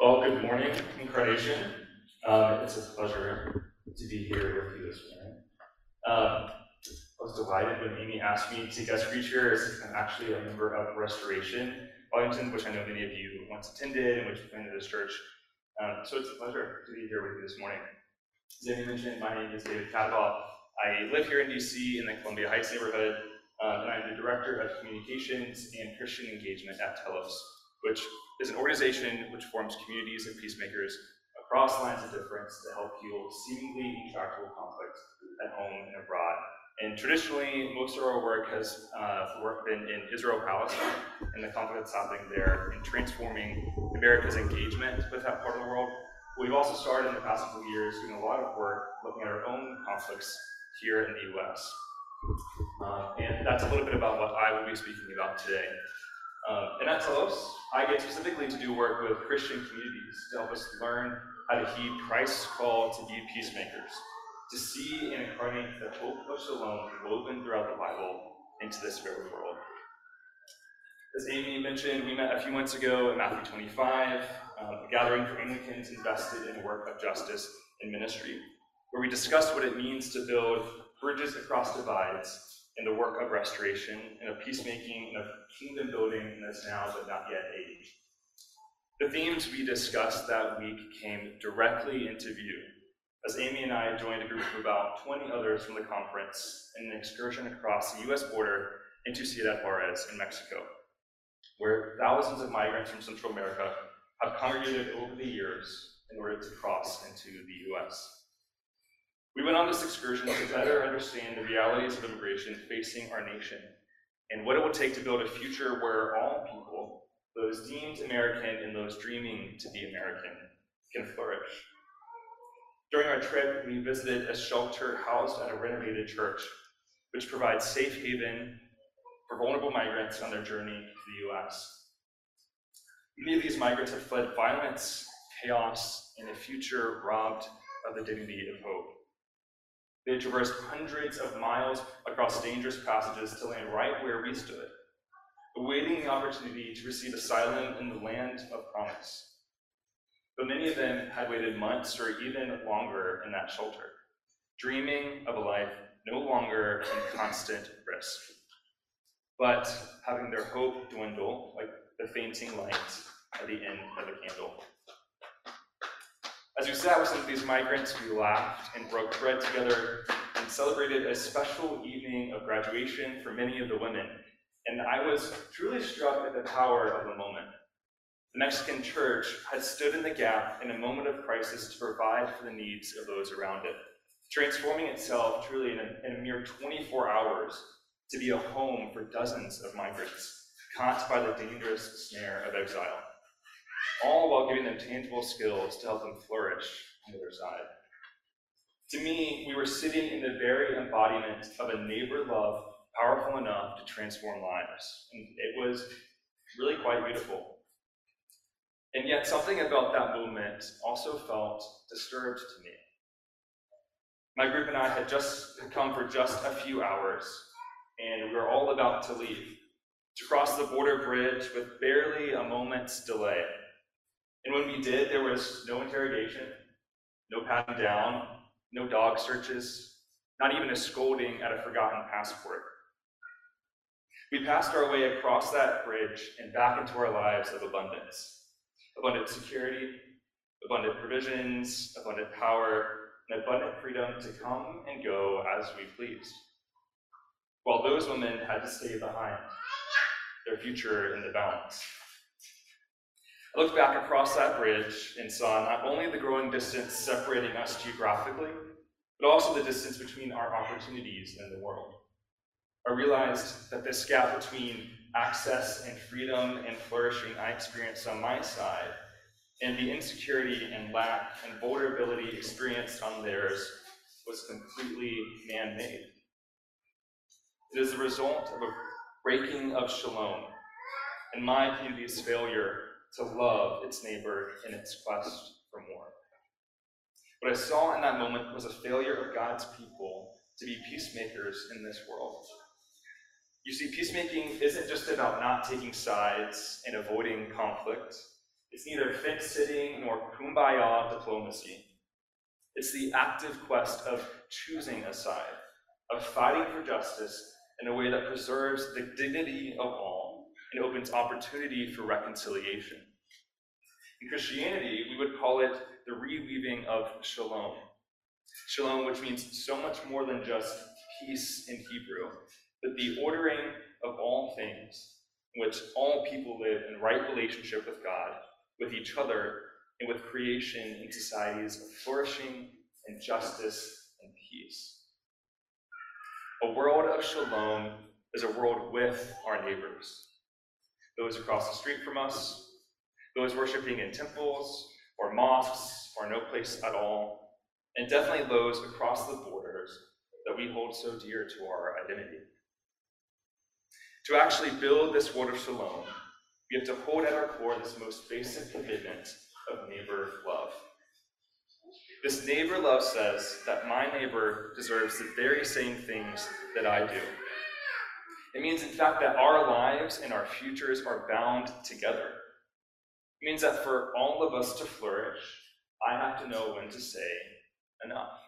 Well, good morning, Incarnation. Um, it's a pleasure to be here with you this morning. Um, I was delighted when Amy asked me to guest preacher as I'm actually a member of Restoration Arlington, which I know many of you once attended and which planted this church. Um, so it's a pleasure to be here with you this morning. As Amy mentioned, my name is David Cadwell. I live here in DC in the Columbia Heights neighborhood, um, and I'm the Director of Communications and Christian Engagement at Telos, which is an organization which forms communities of peacemakers across lines of difference to help heal seemingly intractable conflicts at home and abroad. And traditionally, most of our work has uh, been in Israel Palestine and the conflict that's happening there and transforming America's engagement with that part of the world. We've also started in the past couple years doing a lot of work looking at our own conflicts here in the US. Uh, and that's a little bit about what I will be speaking about today. Um, and at Telos, I get specifically to do work with Christian communities to help us learn how to heed Christ's call to be peacemakers, to see and incarnate the hope of shalom woven throughout the Bible into this very world. As Amy mentioned, we met a few months ago in Matthew 25, um, a gathering for Anglicans invested in work of justice and ministry, where we discussed what it means to build bridges across divides in the work of restoration and of peacemaking and of kingdom building in this now but not yet age. The themes we discussed that week came directly into view as Amy and I joined a group of about 20 others from the conference in an excursion across the US border into Ciudad Juarez in Mexico, where thousands of migrants from Central America have congregated over the years in order to cross into the US. We went on this excursion to better understand the realities of immigration facing our nation and what it will take to build a future where all people, those deemed American and those dreaming to be American, can flourish. During our trip, we visited a shelter housed at a renovated church, which provides safe haven for vulnerable migrants on their journey to the US. Many of these migrants have fled violence, chaos, and a future robbed of the dignity of hope. They traversed hundreds of miles across dangerous passages to land right where we stood, awaiting the opportunity to receive asylum in the land of promise. But many of them had waited months or even longer in that shelter, dreaming of a life no longer in constant risk, but having their hope dwindle like the fainting light at the end of a candle. As we sat with some of these migrants, we laughed and broke bread together and celebrated a special evening of graduation for many of the women. And I was truly struck at the power of the moment. The Mexican church had stood in the gap in a moment of crisis to provide for the needs of those around it, transforming itself truly in a, in a mere 24 hours to be a home for dozens of migrants caught by the dangerous snare of exile all while giving them tangible skills to help them flourish on the other side. To me, we were sitting in the very embodiment of a neighbor love powerful enough to transform lives. And it was really quite beautiful. And yet, something about that moment also felt disturbed to me. My group and I had just come for just a few hours, and we were all about to leave to cross the border bridge with barely a moment's delay. And when we did, there was no interrogation, no patting down, no dog searches, not even a scolding at a forgotten passport. We passed our way across that bridge and back into our lives of abundance abundant security, abundant provisions, abundant power, and abundant freedom to come and go as we pleased. While those women had to stay behind, their future in the balance. I looked back across that bridge and saw not only the growing distance separating us geographically, but also the distance between our opportunities and the world. I realized that this gap between access and freedom and flourishing I experienced on my side and the insecurity and lack and vulnerability experienced on theirs was completely man made. It is the result of a breaking of shalom and my community's failure to love its neighbor in its quest for more. What I saw in that moment was a failure of God's people to be peacemakers in this world. You see, peacemaking isn't just about not taking sides and avoiding conflict, It's neither fence sitting nor kumbaya diplomacy. It's the active quest of choosing a side, of fighting for justice in a way that preserves the dignity of all and opens opportunity for reconciliation. In Christianity, we would call it the reweaving of shalom. Shalom, which means so much more than just peace in Hebrew, but the ordering of all things in which all people live in right relationship with God, with each other, and with creation in societies of flourishing and justice and peace. A world of shalom is a world with our neighbors, those across the street from us, those worshiping in temples or mosques or no place at all, and definitely those across the borders that we hold so dear to our identity. To actually build this world of shalom, we have to hold at our core this most basic commitment of neighbor love. This neighbor love says that my neighbor deserves the very same things that I do. It means, in fact, that our lives and our futures are bound together. It means that for all of us to flourish, I have to know when to say enough.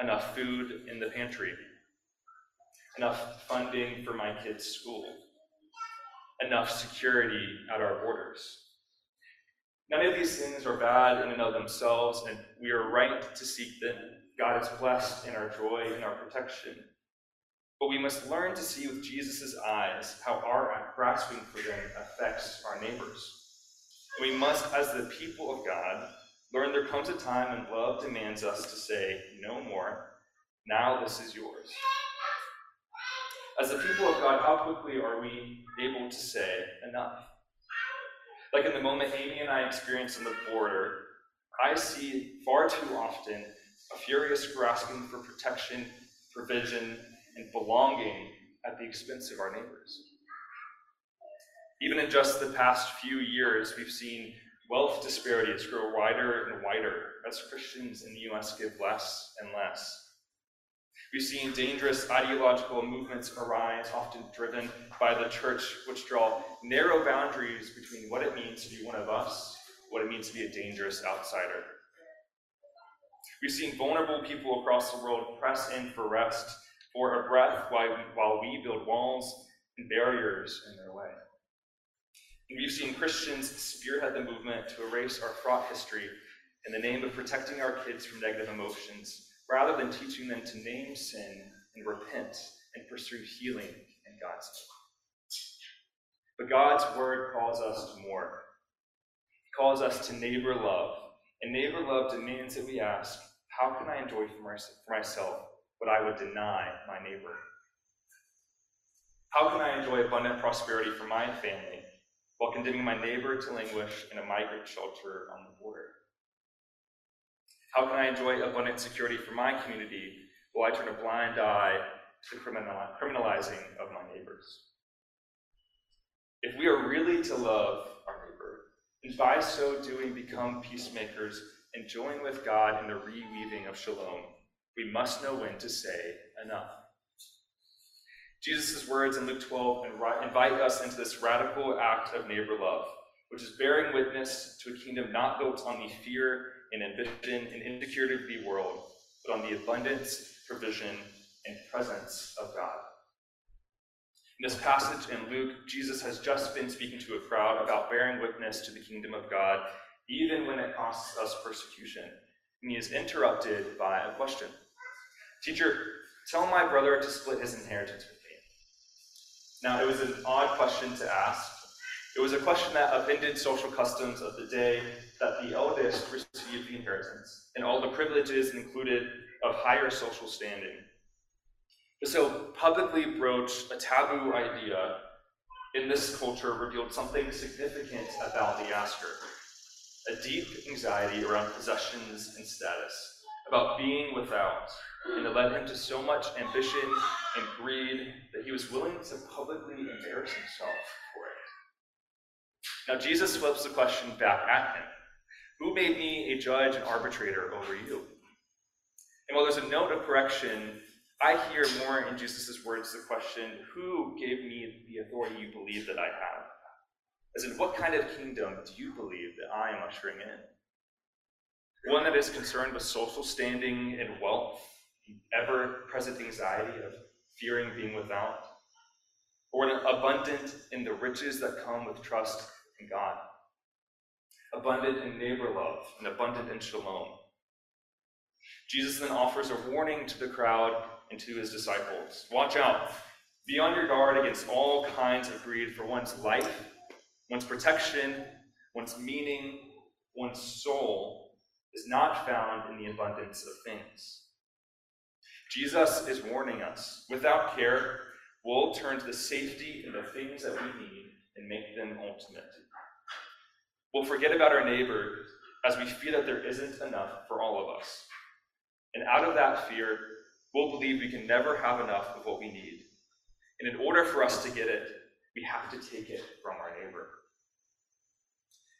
Enough food in the pantry. Enough funding for my kids' school. Enough security at our borders. None of these things are bad in and of themselves, and we are right to seek them. God is blessed in our joy and our protection. But we must learn to see with Jesus' eyes how our grasping for them affects our neighbors. We must, as the people of God, learn there comes a time when love demands us to say, No more. Now this is yours. As the people of God, how quickly are we able to say enough? Like in the moment Amy and I experienced on the border, I see far too often a furious grasping for protection, provision, and belonging at the expense of our neighbors. Even in just the past few years, we've seen wealth disparities grow wider and wider as Christians in the US give less and less. We've seen dangerous ideological movements arise, often driven by the church, which draw narrow boundaries between what it means to be one of us, what it means to be a dangerous outsider. We've seen vulnerable people across the world press in for rest, for a breath, while we build walls and barriers in their way. And we've seen Christians spearhead the movement to erase our fraught history in the name of protecting our kids from negative emotions rather than teaching them to name sin and repent and pursue healing in God's name. But God's word calls us to more. It calls us to neighbor love. And neighbor love demands that we ask, how can I enjoy for myself what I would deny my neighbor? How can I enjoy abundant prosperity for my family while condemning my neighbor to languish in a migrant shelter on the border? How can I enjoy abundant security for my community while I turn a blind eye to the criminalizing of my neighbors? If we are really to love our neighbor, and by so doing become peacemakers and join with God in the reweaving of shalom, we must know when to say enough. Jesus' words in Luke 12 invite us into this radical act of neighbor love, which is bearing witness to a kingdom not built on the fear and ambition and insecurity of the world, but on the abundance, provision, and presence of God. In this passage in Luke, Jesus has just been speaking to a crowd about bearing witness to the kingdom of God, even when it costs us persecution. And he is interrupted by a question Teacher, tell my brother to split his inheritance with me. Now, it was an odd question to ask, it was a question that upended social customs of the day that the eldest received the inheritance and all the privileges included of higher social standing. So, publicly broach a taboo idea in this culture revealed something significant about the asker a deep anxiety around possessions and status, about being without, and it led him to so much ambition and greed that he was willing to publicly embarrass himself for it. now, Jesus flips the question back at him Who made me a judge and arbitrator over you? And while there's a note of correction, I hear more in Jesus' words the question Who gave me the authority you believe that I have? As in, what kind of kingdom do you believe that I am ushering in? One that is concerned with social standing and wealth, ever present anxiety of fearing being without, or an abundant in the riches that come with trust in God, abundant in neighbor love, and abundant in shalom. Jesus then offers a warning to the crowd and to his disciples Watch out, be on your guard against all kinds of greed for one's life, one's protection, one's meaning, one's soul is not found in the abundance of things. Jesus is warning us without care, we'll turn to the safety and the things that we need and make them ultimate. We'll forget about our neighbor as we fear that there isn't enough for all of us. And out of that fear, we'll believe we can never have enough of what we need. And in order for us to get it, we have to take it from our neighbor.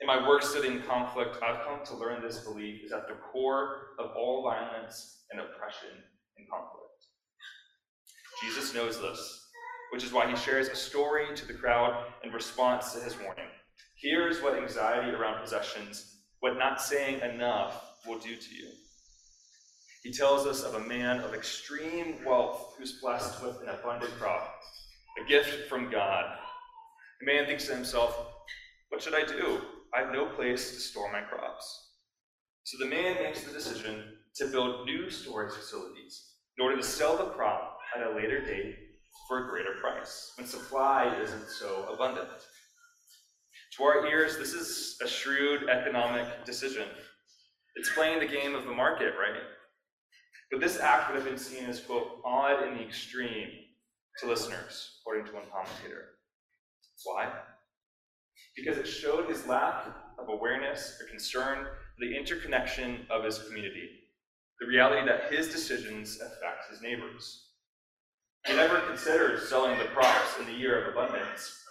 In my work studying conflict, I've come to learn this belief is at the core of all violence and oppression and conflict. Jesus knows this, which is why he shares a story to the crowd in response to his warning. Here's what anxiety around possessions, what not saying enough, will do to you. He tells us of a man of extreme wealth who's blessed with an abundant crop, a gift from God. The man thinks to himself, What should I do? I have no place to store my crops. So the man makes the decision to build new storage facilities in order to sell the crop at a later date for a greater price when supply isn't so abundant. To our ears, this is a shrewd economic decision. It's playing the game of the market, right? But this act would have been seen as, quote, odd in the extreme to listeners, according to one commentator. Why? Because it showed his lack of awareness or concern for the interconnection of his community, the reality that his decisions affect his neighbors. He never considered selling the crops in the year of abundance,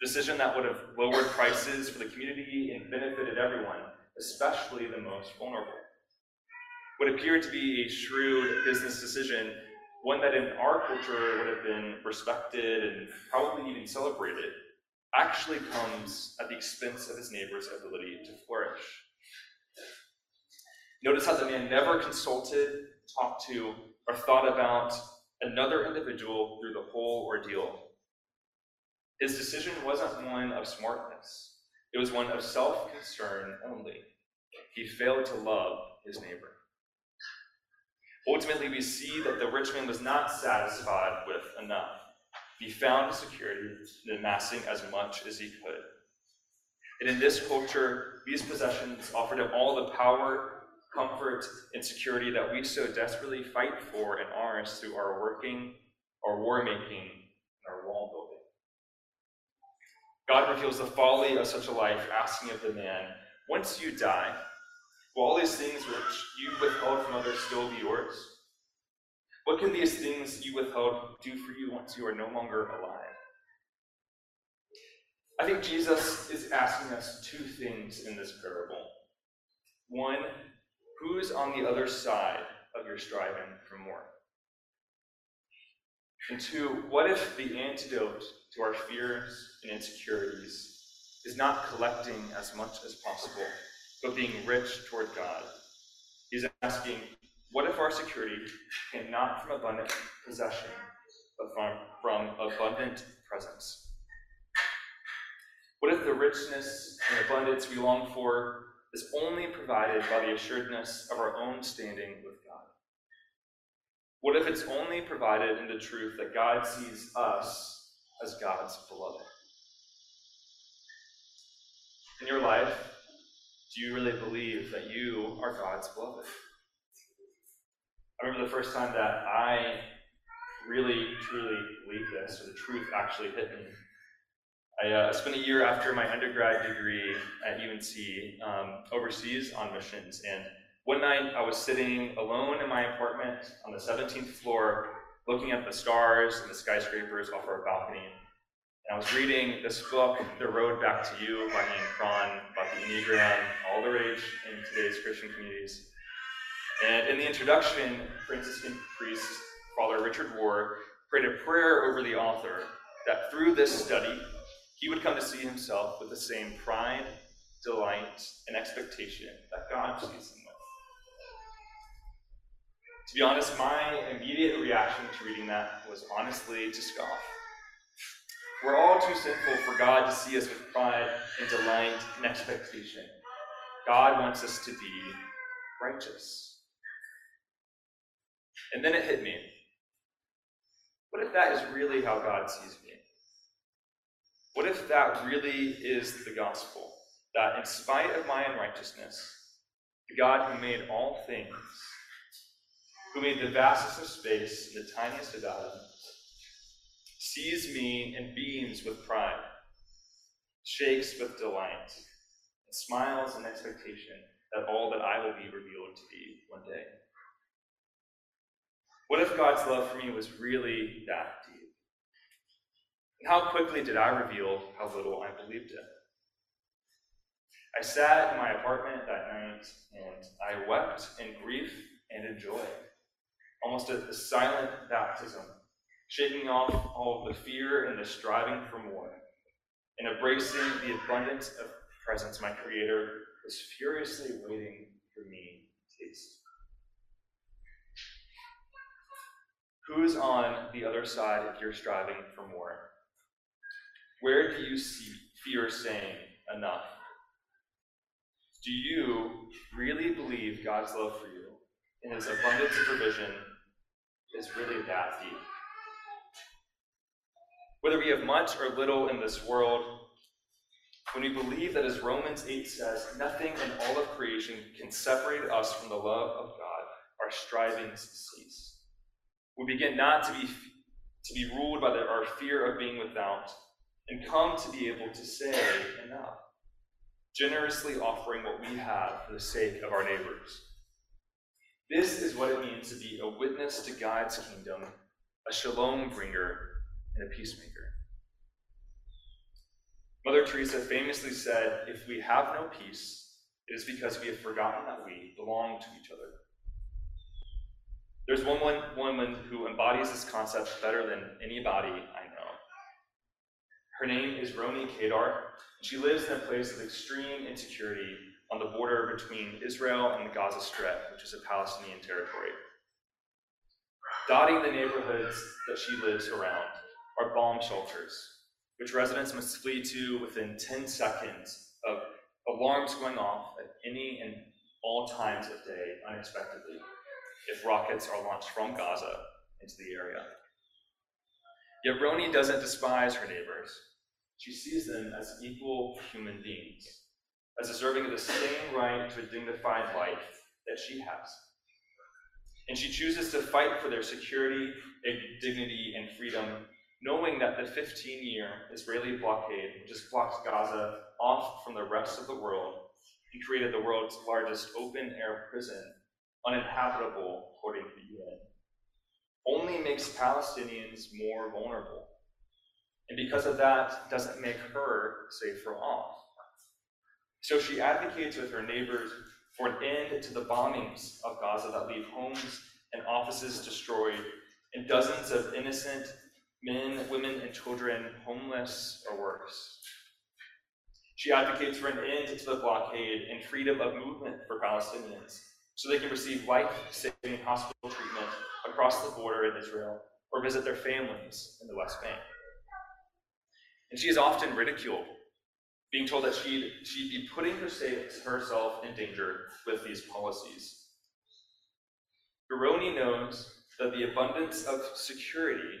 a decision that would have lowered prices for the community and benefited everyone, especially the most vulnerable. What appeared to be a shrewd business decision, one that in our culture would have been respected and probably even celebrated, actually comes at the expense of his neighbor's ability to flourish. Notice how the man never consulted, talked to, or thought about another individual through the whole ordeal. His decision wasn't one of smartness, it was one of self concern only. He failed to love his neighbor. Ultimately, we see that the rich man was not satisfied with enough. He found security in amassing as much as he could. And in this culture, these possessions offered him all the power, comfort, and security that we so desperately fight for and ours through our working, our war making, and our wall building. God reveals the folly of such a life, asking of the man, Once you die, will all these things which you withheld from others still be yours? What can these things you withheld do for you once you are no longer alive? I think Jesus is asking us two things in this parable. One, who's on the other side of your striving for more? And two, what if the antidote to our fears and insecurities is not collecting as much as possible, but being rich toward God? He's asking, what if our security came not from abundant possession, but from, from abundant presence? What if the richness and abundance we long for is only provided by the assuredness of our own standing with God? What if it's only provided in the truth that God sees us as God's beloved? In your life, do you really believe that you are God's beloved? I remember the first time that I really, truly believed this, or the truth actually hit me. I uh, spent a year after my undergrad degree at UNC um, overseas on missions, and one night I was sitting alone in my apartment on the 17th floor, looking at the stars and the skyscrapers off our balcony. And I was reading this book, The Road Back to You by Ian Cron, about the Enneagram, all the rage in today's Christian communities. And in the introduction, Franciscan priest Father Richard Rohr prayed a prayer over the author that through this study, he would come to see himself with the same pride, delight, and expectation that God sees him with. To be honest, my immediate reaction to reading that was honestly to scoff. We're all too sinful for God to see us with pride and delight and expectation. God wants us to be righteous. And then it hit me. What if that is really how God sees me? What if that really is the gospel? That in spite of my unrighteousness, the God who made all things, who made the vastest of space and the tiniest of atoms, sees me and beams with pride, shakes with delight, and smiles in expectation that all that I will be revealed to be one day. What if God's love for me was really that? And how quickly did I reveal how little I believed it? I sat in my apartment that night and I wept in grief and in joy, almost a, a silent baptism, shaking off all of the fear and the striving for more, and embracing the abundance of presence my Creator was furiously waiting for me to taste. Who is on the other side if you're striving for more? Where do you see fear saying enough? Do you really believe God's love for you and his abundance provision is really that deep? Whether we have much or little in this world, when we believe that, as Romans 8 says, nothing in all of creation can separate us from the love of God, our strivings cease we begin not to be, to be ruled by the, our fear of being without, and come to be able to say enough, generously offering what we have for the sake of our neighbors. This is what it means to be a witness to God's kingdom, a shalom bringer, and a peacemaker. Mother Teresa famously said, If we have no peace, it is because we have forgotten that we belong to each other. There's one, woman who embodies this concept better than anybody. Her name is Roni Kedar, and she lives in a place of extreme insecurity on the border between Israel and the Gaza Strip, which is a Palestinian territory. Dotting the neighborhoods that she lives around are bomb shelters, which residents must flee to within 10 seconds of alarms going off at any and all times of day unexpectedly if rockets are launched from Gaza into the area. Yet Roni doesn't despise her neighbors. She sees them as equal human beings, as deserving of the same right to a dignified life that she has. And she chooses to fight for their security, dignity, and freedom, knowing that the 15 year Israeli blockade which just blocked Gaza off from the rest of the world and created the world's largest open air prison uninhabitable according to the UN, only makes Palestinians more vulnerable. And because of that, doesn't make her safer all. So she advocates with her neighbors for an end to the bombings of Gaza that leave homes and offices destroyed and dozens of innocent men, women, and children homeless or worse. She advocates for an end to the blockade and freedom of movement for Palestinians so they can receive life saving hospital treatment across the border in Israel or visit their families in the West Bank. And she is often ridiculed, being told that she'd, she'd be putting herself in danger with these policies. Roni knows that the abundance of security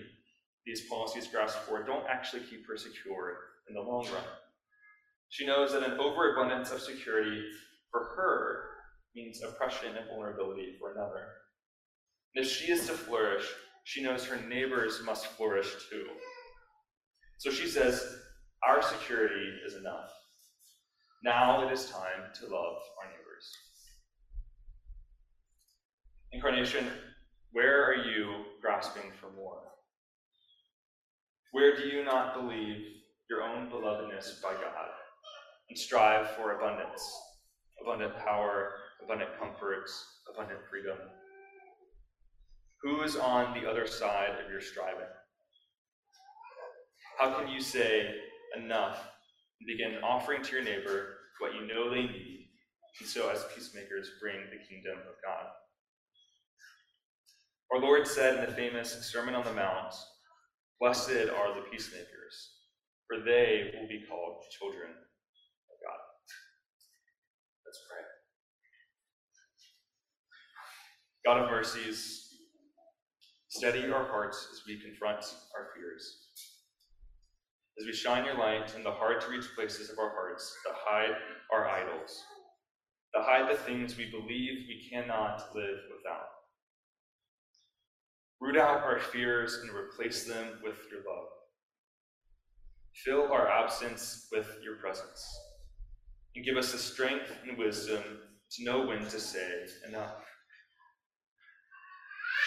these policies grasp for don't actually keep her secure in the long run. She knows that an overabundance of security for her means oppression and vulnerability for another. And if she is to flourish, she knows her neighbors must flourish too. So she says, Our security is enough. Now it is time to love our neighbors. Incarnation, where are you grasping for more? Where do you not believe your own belovedness by God and strive for abundance, abundant power, abundant comforts, abundant freedom? Who is on the other side of your striving? How can you say, enough and begin offering to your neighbor what you know they need, and so as peacemakers bring the kingdom of God. Our Lord said in the famous Sermon on the Mount, Blessed are the peacemakers, for they will be called children of God. Let's pray. God of mercies, steady our hearts as we confront our fears. As we shine your light in the hard to reach places of our hearts that hide our idols, that hide the things we believe we cannot live without. Root out our fears and replace them with your love. Fill our absence with your presence, and give us the strength and wisdom to know when to say enough.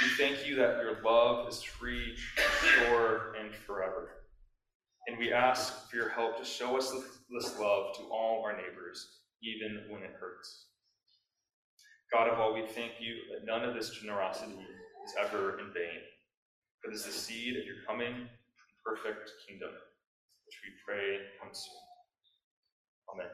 We thank you that your love is free, sure, and forever. And we ask for your help to show us this love to all our neighbors, even when it hurts. God of all, we thank you that none of this generosity is ever in vain, but is the seed of your coming perfect kingdom, which we pray comes soon. Amen.